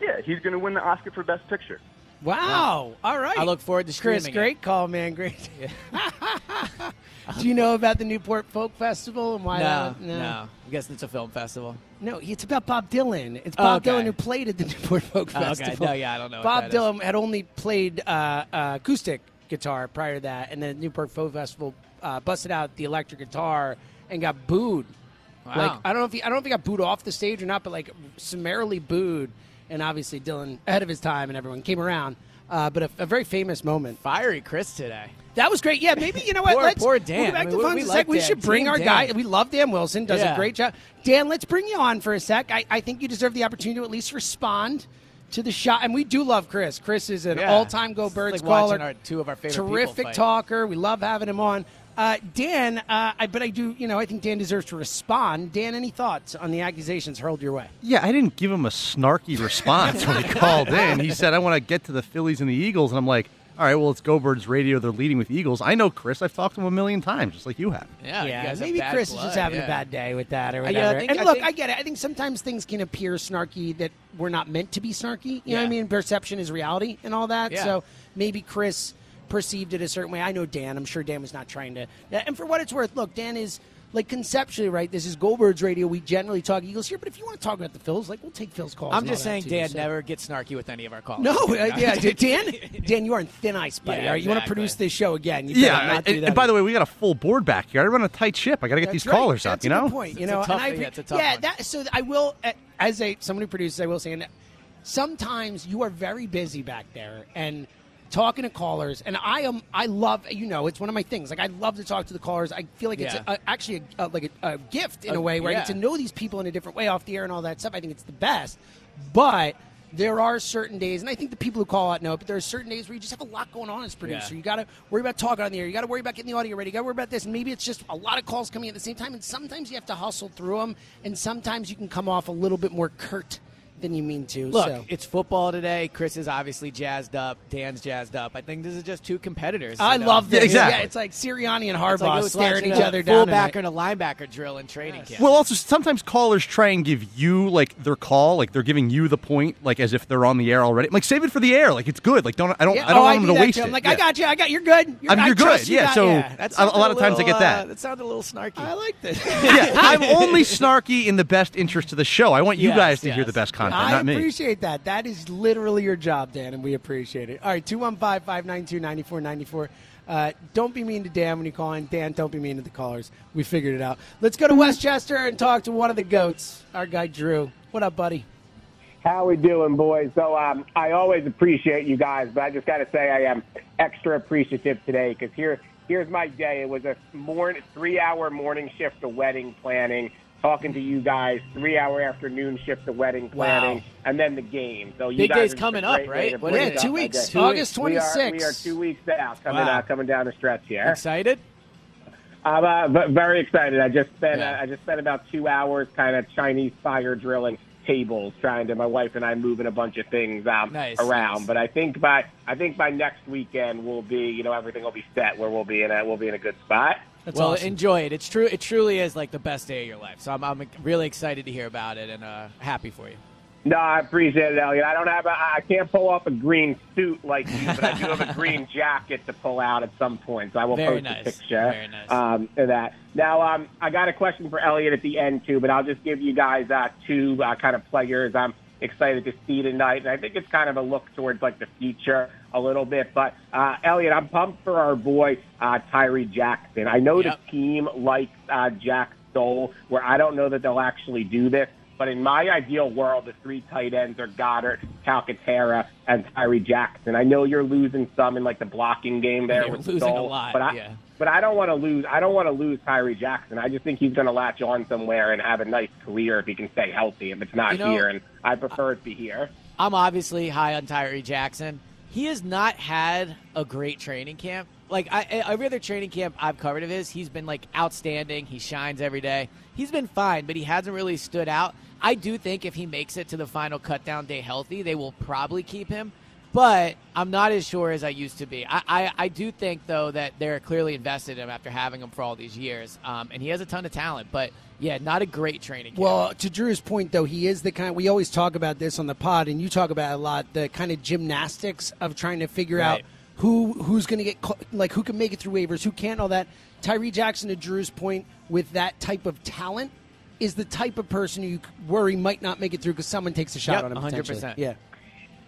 yeah, he's going to win the Oscar for Best Picture. Wow. All right. I look forward to Chris, streaming. great call, man. Great. Do you know about the Newport Folk Festival and why? No, that, no, I'm guessing it's a film festival. No, it's about Bob Dylan. It's Bob Okay. Dylan who played at the Newport Folk Oh, okay. Festival. No, yeah, I don't know Bob that is. Dylan had only played uh, uh, acoustic guitar prior to that, and then Newport Folk Festival uh, busted out the electric guitar and got booed. Wow. Like I don't know if he, I don't know if he got booed off the stage or not, but like summarily booed. And obviously Dylan ahead of his time, and everyone came around. Uh, but a, a very famous moment. Fiery Chris today. That was great. Yeah, maybe you know what? Poor- let's poor We'll Dan. go back I to mean, we- phones we like sec. We should bring Team our Dan. guy. We love Dan Wilson. Does Yeah. a great job. Dan, let's bring you on for a sec. I, I think you deserve the opportunity to at least respond to the shot. And we do love Chris. Chris is an Yeah. all-time Go Birds like caller. our, two of our favorite terrific talker. We love having him on. Uh, Dan, uh, I, but I do, you know, I think Dan deserves to respond. Dan, any thoughts on the accusations hurled your way? Yeah, I didn't give him a snarky response when he called in. He said, I want to get to the Phillies and the Eagles. And I'm like, all right, well, it's Go Birds Radio. They're leading with Eagles. I know Chris. I've talked to him a million times, just like you have. Yeah, you guys maybe bad Chris is just having yeah. a bad day with that or Uh, yeah, I whatever. think- and I look, think- I get it. I think sometimes things can appear snarky that were not meant to be snarky. You know what I mean? Perception is reality and all that. Yeah. So maybe Chris perceived it a certain way. I know Dan. I'm sure Dan was not trying to. And for what it's worth, look, Dan is. Like conceptually, right? This is Go Birds radio. We generally talk Eagles here, but if you want to talk about the Phils, like we'll take Phil's calls. I'm just saying, too, Dan so- never gets snarky with any of our calls. No, uh, yeah, Dan, Dan, you are on thin ice, buddy. Yeah, all right, you want to produce this show again? You Yeah, not and, do that. and by the way, we got a full board back here. I run a tight ship. I got to get That's these right. callers That's up, you know? good point. You It's a know, tough- and I yeah, it's a tough yeah, one. that so I will as a someone who produces, I will say, and sometimes you are very busy back there and talking to callers, and I am I love you know it's one of my things. Like I love to talk to the callers. I feel like it's Yeah. a, a, actually a, like a, gift in a way where I get to know these people in a different way off the air and all that stuff. I think it's the best, but. There are certain days, and I think the people who call out know, but there are certain days where you just have a lot going on as a producer. Yeah. You got to worry about talking on the air. You got to worry about getting the audio ready. You got to worry about this. And maybe it's just a lot of calls coming at the same time. And sometimes you have to hustle through them. And sometimes you can come off a little bit more curt than you mean to. Look, so. it's football today. Chris is obviously jazzed up. Dan's jazzed up. I think this is just two competitors. I know? love this. Exactly. Yeah, it's like Sirianni and It's Harbaugh like it was staring watching each other down. Fullback and a linebacker drill in training camp. Well, also sometimes callers try and give you like their call, like they're giving you the point, like as if they're on the air already. Like save it for the air. Like it's good. Like don't I don't Yeah, I don't oh, want I them to waste too. it. I'm like, Yeah. I got you. I got you're good. You're, I mean, you're trust good. you Yeah, got- so- yeah. That a- a lot of times I get that. Uh, that sounded a little snarky. I like this. yeah, I'm only snarky in the best interest of the show. I want you guys to hear the best content, I not me. appreciate that. That is literally your job, Dan, and we appreciate it. All right, 215 592 9494. Uh, don't be mean to Dan when you call in. Dan, don't be mean to the callers. We figured it out. Let's go to Westchester and talk to one of the goats, our guy Drew. What up, buddy? How we doing, boys? So um, I always appreciate you guys, but I just got to say I am extra appreciative today because here, here's my day. It was a morning, three-hour morning shift of wedding planning, talking to you guys, three-hour afternoon shift of wedding planning, Wow. and then the game. So you Big guys day's coming up, right? What bring is it it? up two weeks. day. August We are, 26th. we are two weeks out, coming Wow. uh, coming down the stretch here. Excited? I'm uh, very excited. I just spent Yeah. uh, I just spent about two hours kind of Chinese fire drilling tables, trying to my wife and I moving a bunch of things um, Nice, around. nice. But I think by I think by next weekend we'll be you know everything will be set where we'll be in a we'll be in a good spot. That's well, awesome. enjoy it. It's true. It truly is like the best day of your life. So I'm, I'm really excited to hear about it and uh, happy for you. No, I appreciate it, Eliot. I don't have a I can't pull off a green suit like you, but I do have a green jacket to pull out at some point. So I will Very post nice. a picture. Very nice. Um, of that. Now, um, I got a question for Eliot at the end too, but I'll just give you guys uh, two uh, kind of players I'm excited to see tonight, and I think it's kind of a look towards like the future a little bit. But uh, Eliot, I'm pumped for our boy uh, Tyree Jackson. I know Yep. the team likes uh, Jack Stoll, where I don't know that they'll actually do this. But in my ideal world, the three tight ends are Goedert, Calcaterra, and Tyree Jackson. I know you're losing some in like the blocking game there Yeah, with losing a Stoll, lot, but I, yeah. but I don't want to lose. I don't want to lose Tyree Jackson. I just think he's going to latch on somewhere and have a nice career if he can stay healthy. If it's not You know, here, and I prefer it to be here. I'm obviously high on Tyree Jackson. He has not had a great training camp. Like I, every other training camp I've covered of his, he's been like outstanding. He shines every day. He's been fine, but he hasn't really stood out. I do think if he makes it to the final cut down day healthy, they will probably keep him. But I'm not as sure as I used to be. I, I, I do think though that they're clearly invested in him after having him for all these years, um, and he has a ton of talent. But yeah, not a great training camp. Well, to Drew's point, though, he is the kind. We always talk about this on the pod, and you talk about it a lot. The kind of gymnastics of trying to figure out who who's going to get like who can make it through waivers, who can't. All that. Tyree Jackson, to Drew's point, with that type of talent, is the type of person you worry might not make it through because someone takes a shot Yep, on him. 100%. Yeah.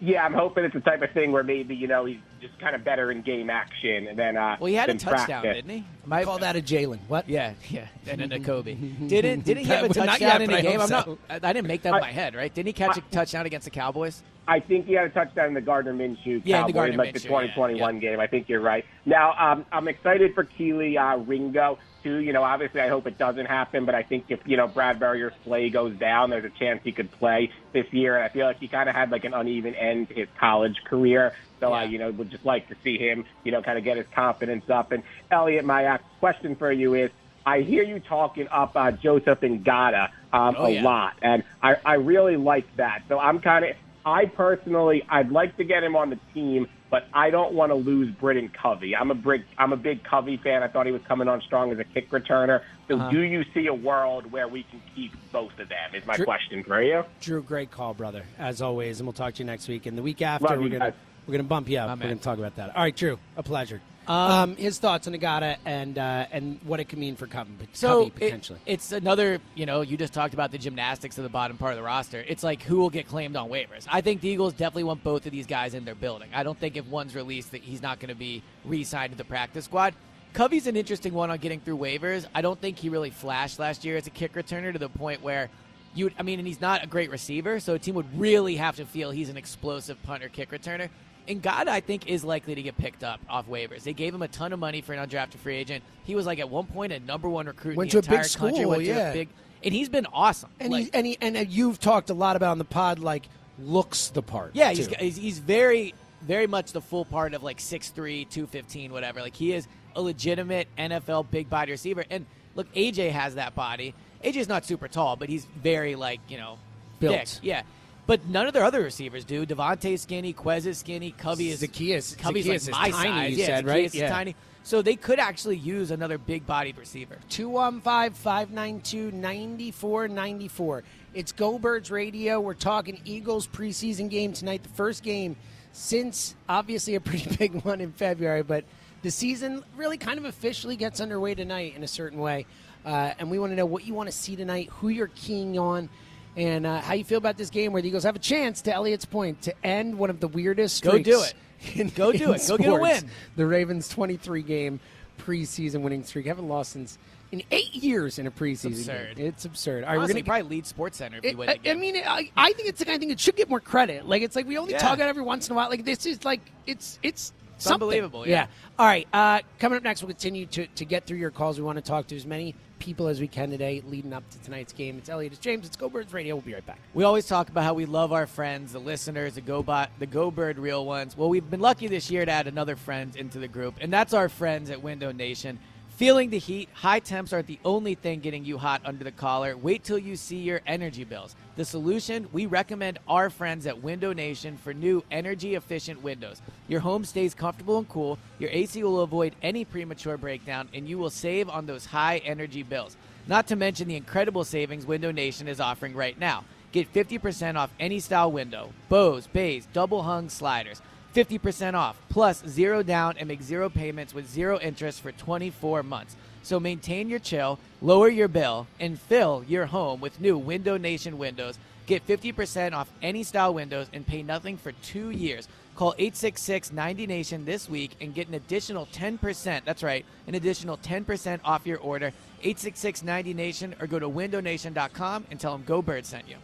Yeah, I'm hoping it's the type of thing where maybe you know he's just kind of better in game action than uh. well, he had a touchdown, practice. didn't he? My, Call that a Jalen. What? Yeah, yeah, and then a Kobe. Didn't didn't he have a touchdown yet, in but a I game? hope I'm not. I I didn't make that in my head, right? Didn't he catch a touchdown against the Cowboys? I think he had a touchdown in the Gardner Minshew Yeah, Cowboys, the Gardner like the Minshew, yeah, 2021 game. I think you're right. Now, um, I'm excited for Kelee uh, Ringo too. You know, obviously, I hope it doesn't happen, but I think if you know Bradberry or Slay goes down, there's a chance he could play this year. And I feel like he kind of had like an uneven end to his college career. So I, you know, would just like to see him, you know, kind of get his confidence up. And Eliot, my uh, question for you is. I hear you talking up uh, Joseph Ngata um, Oh, a yeah. lot, and I, I really like that. So I'm kind of, I personally, I'd like to get him on the team, but I don't want to lose Britain Covey. I'm a big, I'm a big Covey fan. I thought he was coming on strong as a kick returner. So Uh-huh. do you see a world where we can keep both of them? Is my Drew- question for you. Drew, great call, brother, as always, and we'll talk to you next week. And the week after, Love we're gonna guys. we're gonna bump you up. My we're gonna talk about that. All right, Drew, a pleasure. Um, his thoughts on Ngata and uh, and what it could mean for Covey, So Covey it- it's another. You know, you just talked about the gymnastics of the bottom part of the roster. It's like who will get claimed on waivers. I think the Eagles definitely want both of these guys in their building. I don't think if one's released that he's not going to be re-signed to the practice squad. Covey's an interesting one on getting through waivers. I don't think he really flashed last year as a kick returner to the point where you. I mean, and he's not a great receiver, so a team would really have to feel he's an explosive punter kick returner. Ngata, I think, is likely to get picked up off waivers. They gave him a ton of money for an undrafted free agent. He was like at one point a number one recruit Went in to the a big entire country. school, Went to a big, and he's been awesome. and Like- he, and he, and uh, you've talked a lot about on the pod, like looks the part. yeah, he's, he's he's very very much the full part of like 6'3", 215, whatever. Like he is a legitimate NFL big body receiver. And look, AJ has that body. AJ's not super tall, but he's very like you know Built. thick. Yeah. But none of their other receivers do. DeVonta's skinny, Quez is skinny, Covey is Zacchaeus- Covey's Zacchaeus like is my tiny, size. you yeah, said, right? Is Yeah. tiny. So they could actually use another big bodied receiver. 215 592 9494. It's Go Birds Radio. We're talking Eagles preseason game tonight, the first game since obviously a pretty big one in February, but the season really kind of officially gets underway tonight in a certain way. Uh, and we want to know what you want to see tonight, who you're keying on, and uh, how you feel about this game where the Eagles have a chance, to Eliot's point, to end one of the weirdest Go do it. in- Go do it. Go get a win. The Ravens' 23 game preseason winning streak. Haven't lost since in eight years in a preseason. absurd. Game. It's absurd. All right, Honestly, we're gonna. probably lead SportsCenter if It, you win I. I mean, I, I think it's the kind of thing that should get more credit. Like it's like we only Yeah. talk about it every once in a while. Like this is like it's it's. something. unbelievable, yeah. All right. Uh, coming up next, we'll continue to, to get through your calls. We want to talk to as many people as we can today, leading up to tonight's game. It's Eliot. It's James. It's Go Birds Radio. We'll be right back. We always talk about how we love our friends, the listeners, the Go Bot, the Go Bird real ones. Well, we've been lucky this year to add another friend into the group, and that's our friends at Window Nation. Feeling the heat, high temps aren't the only thing getting you hot under the collar. Wait till you see your energy bills. The solution, we recommend our friends at Window Nation for new energy efficient windows. Your home stays comfortable and cool, your AC will avoid any premature breakdown, and you will save on those high energy bills. Not to mention the incredible savings Window Nation is offering right now. Get 50% off any style window, bows, bays, double hung sliders. 50% off, plus zero down and make zero payments with zero interest for 24 months. So maintain your chill, lower your bill, and fill your home with new Window Nation windows. Get 50% off any style windows and pay nothing for two years. Call 866-90Nation this week and get an additional 10%. That's right, an additional 10% off your order. 866-90Nation or go to windownation.com and tell them Go Bird sent you.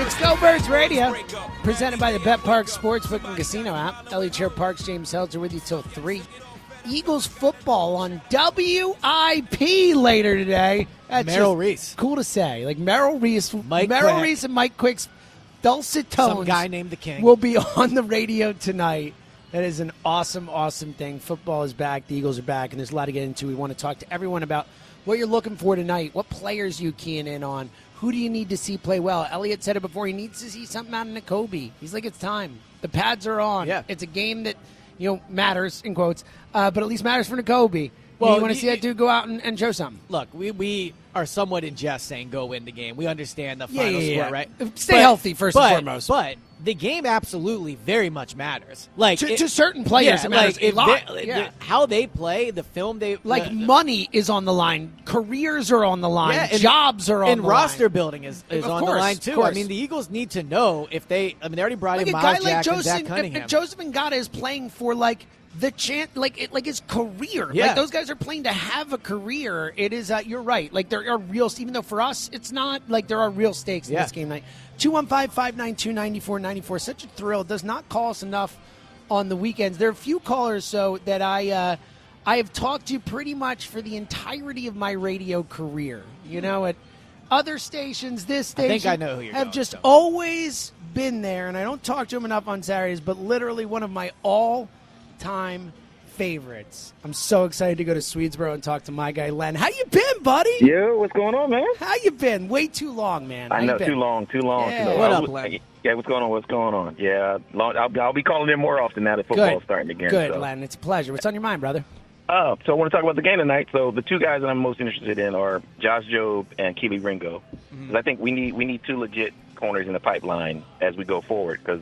It's Go Birds Radio, presented by the Bet Parx Sportsbook and Casino app. Eliot Shorr-Parks, James Seltzer with you till 3. Eagles football on WIP later today. That's Merrill Reese. Cool to say. Like Merrill Reese, Mike Merrill Quick. Reese and Mike Quick's dulcet tones. Some guy named the King. will be on the radio tonight. That is an awesome, awesome thing. Football is back. The Eagles are back, and there's a lot to get into. We want to talk to everyone about what you're looking for tonight. What players you keying in on? Who do you need to see play well? Eliot said it before. He needs to see something out of Nakobe. He's like, it's time. The pads are on. Yeah. It's a game that you know matters in quotes, uh, but at least matters for Nakobe. Well, you want to see that dude go out and, and show something. Look, we, we are somewhat in jest saying go win the game. We understand the Yeah, final yeah, score, yeah. right? Stay healthy first and foremost. But the game absolutely very much matters. Like To- it- to certain players, yeah, it matters like, a lot. they- Yeah. how they play, the film they Like the- money is on the line, careers are on the line, Yeah, and- jobs are on the line. and the roster line. building is, is Of on course, the line too. I mean, the Eagles need to know if they. I mean, they already brought like in a Myles guy Jack like and Joseph, Zach Cunningham. Joseph Ngata is playing for like the chance, like it, like his career, Yeah. like those guys are playing to have a career. It is. Uh, you're right. Like there are real, even though for us it's not. Like there are real stakes in Yeah. this game night. 215-592-9494. Such a thrill. Does not call us enough on the weekends. There are a few callers so that I. Uh, I have talked to pretty much for the entirety of my radio career. You know, at other stations, this I station think I know who you're have going, just so. always been there, and I don't talk to him enough on Saturdays, but literally one of my all-time favorites. I'm so excited to go to Swedesboro and talk to my guy Len. How you been, buddy? Yeah, what's going on, man? How you been? Way too long, man. I know, too long, too long. Yeah. too long. What up, Len? Yeah, what's going on? What's going on? Yeah, I'll, I'll be calling in more often now that football's Good. starting again. Good, so. Len. It's a pleasure. What's on your mind, brother? Uh, so I want to talk about the game tonight. So the two guys that I'm most interested in are Josh Jobe and Kelee Ringo. 'Cause I think we need we need two legit corners in the pipeline as we go forward because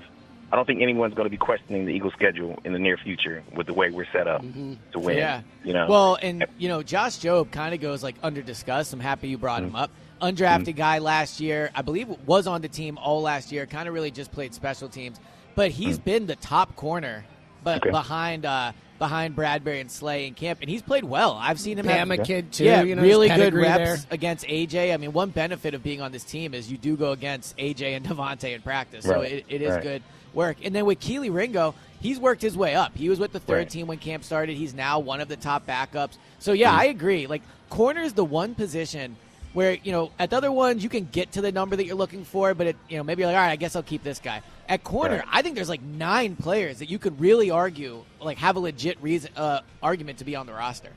I don't think anyone's going to be questioning the Eagles' schedule in the near future with the way we're set up to win. Yeah. you know. Well, and you know, Josh Jobe kind of goes like under discussed. I'm happy you brought him Mm-hmm. up. Undrafted guy last year, I believe was on the team all last year. Kind of really just played special teams, but he's been the top corner, but. Okay. behind uh behind Bradberry and Slay in camp, and he's played well. I've seen him have Bama kid too. yeah, you know, really good reps there. against AJ. I mean, one benefit of being on this team is you do go against AJ and DeVonta in practice, so Right, it, it is right. good work. And then with Kelee Ringo, he's worked his way up. He was with the third Right. team when camp started. He's now one of the top backups. So yeah, Mm-hmm. I agree. Like corner is the one position where you know at the other ones you can get to the number that you're looking for, but it, you know maybe you're like all right, I guess I'll keep this guy. At corner, Right. I think there's like nine players that you could really argue like have a legit reason uh, argument to be on the roster.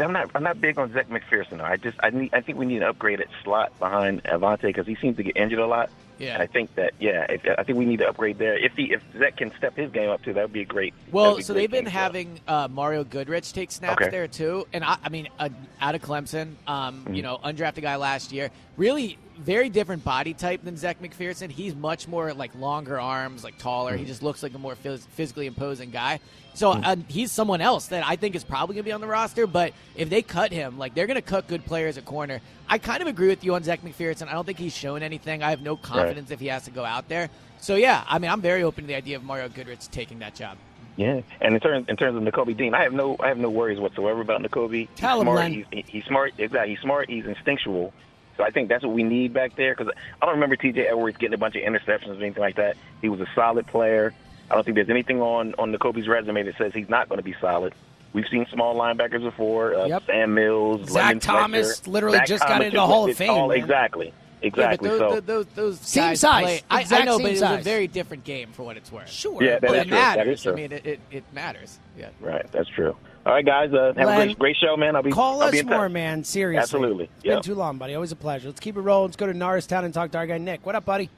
I'm not I'm not big on Zech McPhearson. Though. I just I need I think we need an upgraded slot behind Avonte because he seems to get injured a lot. Yeah. And I think that yeah, if, I think we need to upgrade there. If he if Zech can step his game up too, that would be a great. Well, a so great they've been game for us. having uh, Mario Goodrich take snaps Okay. there too, and I, I mean, uh, out of Clemson, um, Mm-hmm. you know, undrafted guy last year. Really, very different body type than Zech McPhearson. He's much more like longer arms, like taller. Mm-hmm. He just looks like a more phys- physically imposing guy. So uh, he's someone else that I think is probably going to be on the roster. But if they cut him, like they're going to cut good players at corner. I kind of agree with you on Zech McPhearson. I don't think he's shown anything. I have no confidence if he has to go out there. So yeah, I mean, I'm very open to the idea of Mario Goodrich taking that job. Yeah, and in terms in terms of Nakobe Dean, I have no I have no worries whatsoever about Nakobe. He's Tell him, smart. Len. He's, he's smart. Exactly. He's smart. He's instinctual. So I think that's what we need back there. Because I don't remember T.J. Edwards getting a bunch of interceptions or anything like that. He was a solid player. I don't think there's anything on on Nakobe's resume that says he's not going to be solid. We've seen small linebackers before. Uh, Yep. Sam Mills, Zach London Thomas Fletcher. literally Zach just got Thomas into the Hall of Fame, tall. Exactly. Exactly. Yeah, but so those, those, those Same guys size. play- I, I know, but it's a very different game for what it's worth. Sure. Yeah, that But is it true. Matters. is true. I mean, it, it, it matters. Yeah. right. That's true. All right, guys. Uh, have Len, a great, great show, man. I'll be Call I'll us be in touch. more, man. Seriously. Absolutely. It's been too long, buddy. Always a pleasure. Let's keep it rolling. Let's go to Norristown and talk to our guy Nick. What up, buddy?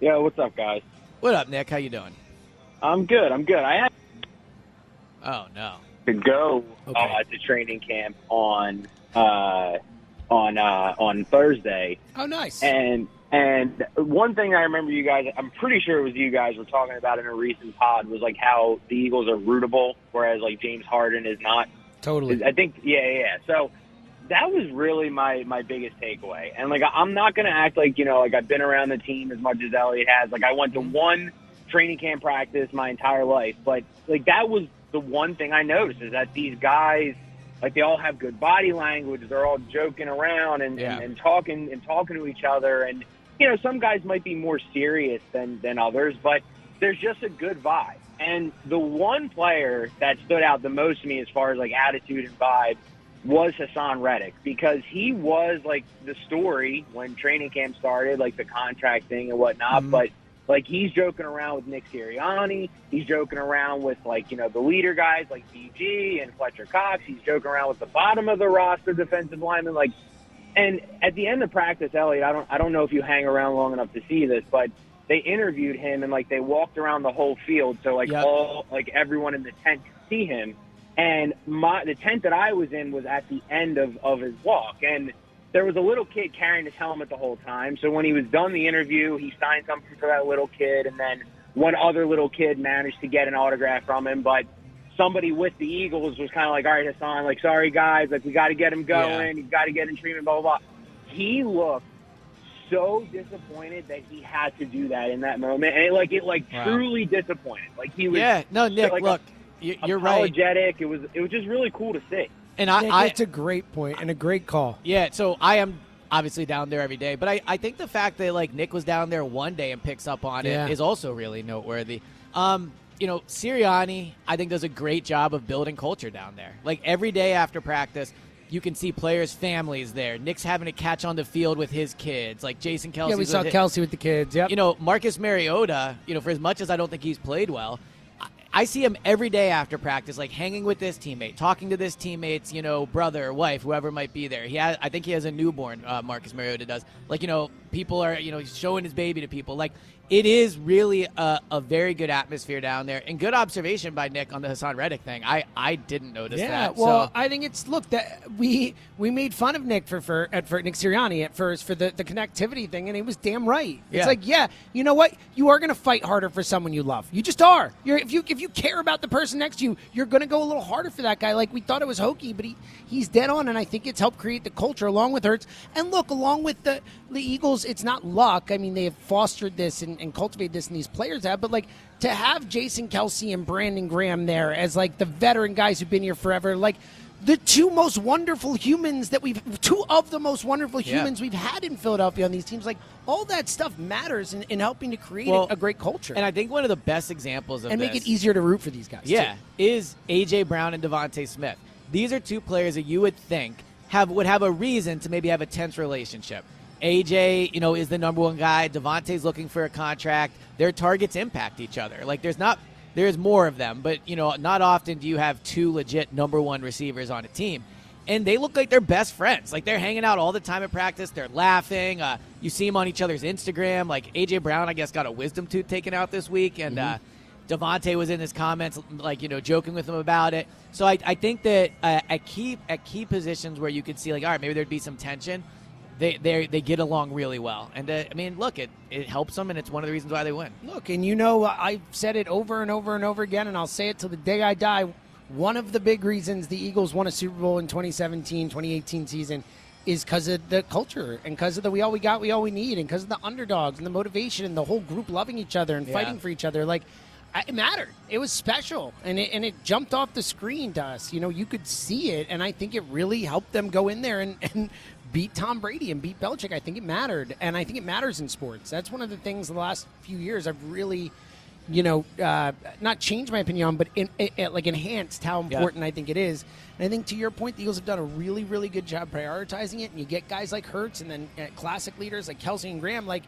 Yo, what's up, guys? What up, Nick? How you doing? I'm good. I'm good. I had Oh no. to go Okay. uh, to training camp on uh, on uh, on Thursday, Oh, nice. and and one thing I remember you guys, I'm pretty sure it was you guys were talking about in a recent pod was like how the Eagles are rootable, whereas like James Harden is not. totally. I think, yeah, yeah. So that was really my my biggest takeaway. And like I'm not gonna act like you know like I've been around the team as much as Eliot has. Like I went to mm-hmm. one training camp practice my entire life, but like that was the one thing I noticed is that these guys like they all have good body language. They're all joking around and, Yeah. and, and talking and talking to each other. And you know some guys might be more serious than than others, but there's just a good vibe. And the one player that stood out the most to me as far as like attitude and vibe was Haason Reddick because he was like the story when training camp started, like the contract thing and whatnot. Mm-hmm. But like he's joking around with Nick Sirianni, he's joking around with like you know the leader guys like DG and Fletcher Cox. He's joking around with the bottom of the roster defensive lineman. Like, and at the end of practice, Eliot, I don't I don't know if you hang around long enough to see this, but they interviewed him and like they walked around the whole field, so like Yep. all like everyone in the tent could see him. And my the tent that I was in was at the end of of his walk, and there was a little kid carrying his helmet the whole time. So when he was done the interview, he signed something for that little kid, and then one other little kid managed to get an autograph from him, but. Somebody with the Eagles was kind of like, all right, Haason, like, sorry guys, like, we got to get him going. He's got to get in treatment, blah, blah, blah. He looked so disappointed that he had to do that in that moment, and it, like it like Wow. truly disappointed. Like he was Yeah, no, Nick, like, look, you- you're right. apologetic. It was it was just really cool to see. And I, Nick, I it's a great point and a great call. Yeah, so I am obviously down there every day, but I, I think the fact that like Nick was down there one day and picks up on Yeah. it is also really noteworthy. Um, you know, Sirianni, I think does a great job of building culture down there. Like every day after practice, you can see players' families there. Nick's having to catch on the field with his kids, like Jason Kelce. yeah, we saw Kelce with the kids. Yep. You know, Marcus Mariota, you know, for as much as I don't think he's played well, I- I see him every day after practice, like hanging with this teammate, talking to this teammate's, you know, brother, wife, whoever might be there. He has, I think he has a newborn. Uh, Marcus Mariota does. Like, you know, people are, you know, he's showing his baby to people. Like, it is really a, a very good atmosphere down there, and good observation by Nick on the Haason Reddick thing. I, I didn't notice Yeah, that. well, so. I think it's look that we we made fun of Nick for for at for Nick Sirianni at first for the, the connectivity thing, and he was damn right. It's Yeah. like, yeah, you know what? You are going to fight harder for someone you love. You just are. You're if you if you care about the person next to you, you're going to go a little harder for that guy. Like we thought it was hokey, but he he's dead on, and I think it's helped create the culture along with Hurts. And look, along with the the Eagles, it's not luck. I mean, they have fostered this and, and cultivated this, and these players have. But like to have Jason Kelce and Brandon Graham there as like the veteran guys who've been here forever, like the two most wonderful humans that we've two of the most wonderful Yeah. humans we've had in Philadelphia on these teams. Like all that stuff matters in, in helping to create Well, a, a great culture and I think one of the best examples of and make this- it easier to root for these guys. Yeah, too. is AJ Brown and DeVonta Smith. These are two players that you would think have would have a reason to maybe have a tense relationship. AJ, you know, is the number one guy. DeVonta's looking for a contract. Their targets impact each other. Like there's not there's more of them, but you know, not often do you have two legit number one receivers on a team. And they look like they're best friends. Like they're hanging out all the time at practice. They're laughing. Uh, you see them on each other's Instagram. Like AJ Brown, I guess, got a wisdom tooth taken out this week, and uh, DeVonta was in his comments, like you know, joking with him about it. So I, I think that uh, at key at key positions where you could see like, all right, maybe there'd be some tension. They they they get along really well, and uh, I mean, look, it it helps them, and it's one of the reasons why they win. Look, and you know, I've said it over and over and over again, and I'll say it till the day I die. One of the big reasons the Eagles won a Super Bowl in 2017 2018 season is because of the culture and because of the we all we got, we all we need, and because of the underdogs and the motivation and the whole group loving each other and Yeah. fighting for each other. Like, it mattered. It was special, and it, and it jumped off the screen to us. You know, you could see it, and I think it really helped them go in there and, and beat Tom Brady and beat Belichick. I think it mattered, and I think it matters in sports. That's one of the things the last few years I've really, you know, uh, not changed my opinion on, but in, it, like enhanced how Yeah. important I think it is. And I think to your point, the Eagles have done a really, really good job prioritizing it. And you get guys like Hurts, and then uh, classic leaders like Kelce and Graham, like,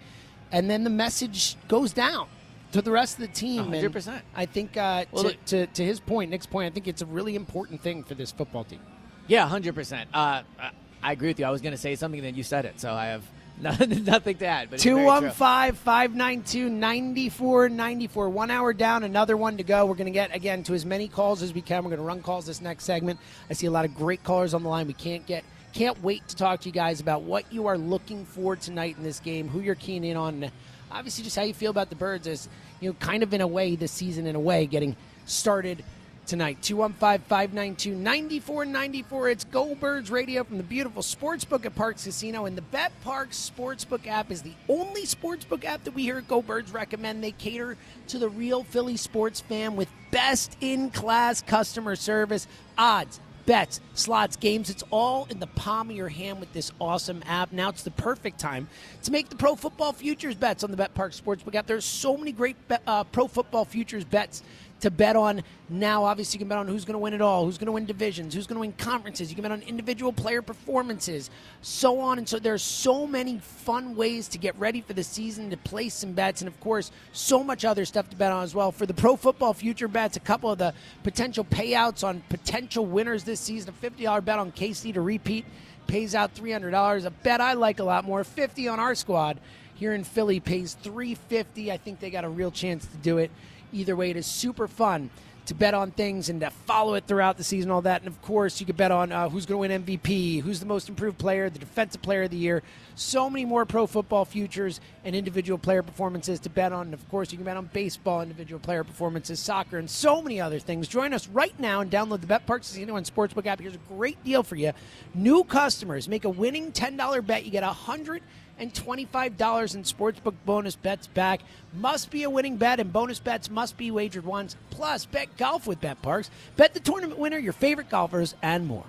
and then the message goes down. To the rest of the team, 100%. I think uh, Well, to, to, to his point, Nick's point, I think it's a really important thing for this football team. Yeah, hundred percent. Uh, I- agree with you. I was going to say something, and then you said it, so I have nothing, nothing to add. But it's very true. 215 592 9494. One hour down, another one to go. We're going to get, again, to as many calls as we can. We're going to run calls this next segment. I see a lot of great callers on the line. We can't get. Can't wait to talk to you guys about what you are looking for tonight in this game, who you're keen in on, obviously just how you feel about the birds as you know, kind of in a way this season, in a way, getting started tonight. 215 592 9494. It's Go Birds Radio from the beautiful Sportsbook at Parx Casino. And the Bet Parx Sportsbook app is the only sportsbook app that we here at Go Birds recommend. They cater to the real Philly sports fan with best in class customer service, odds bets, slots, games. It's all in the palm of your hand with this awesome app. Now it's the perfect time to make the pro football futures bets on the Bet Parx Sportsbook app. There's so many great uh, pro football futures bets to bet on now. Obviously, you can bet on who's going to win it all, who's going to win divisions, who's going to win conferences. You can bet on individual player performances, so on and so. There's so many fun ways to get ready for the season to place some bets, and of course, so much other stuff to bet on as well. For the pro football future bets, a couple of the potential payouts on potential winners this season: a $50 bet on KC to repeat pays out $300. A bet I like a lot more: 50 on our squad here in Philly pays 350. I think they got a real chance to do it. Either way, it is super fun to bet on things and to follow it throughout the season, all that. And of course, you can bet on uh, who's going to win MVP, who's the most improved player, the defensive player of the year. So many more pro football futures and individual player performances to bet on. And of course, you can bet on baseball, individual player performances, soccer, and so many other things. Join us right now and download the BetParx Casino and Sportsbook app. Here's a great deal for you. New customers make a winning $10 bet. You get a 100 and $25 in sportsbook bonus bets back. Must be a winning bet, and bonus bets must be wagered once. Plus, bet golf with Bet Parx. Bet the tournament winner, your favorite golfers, and more.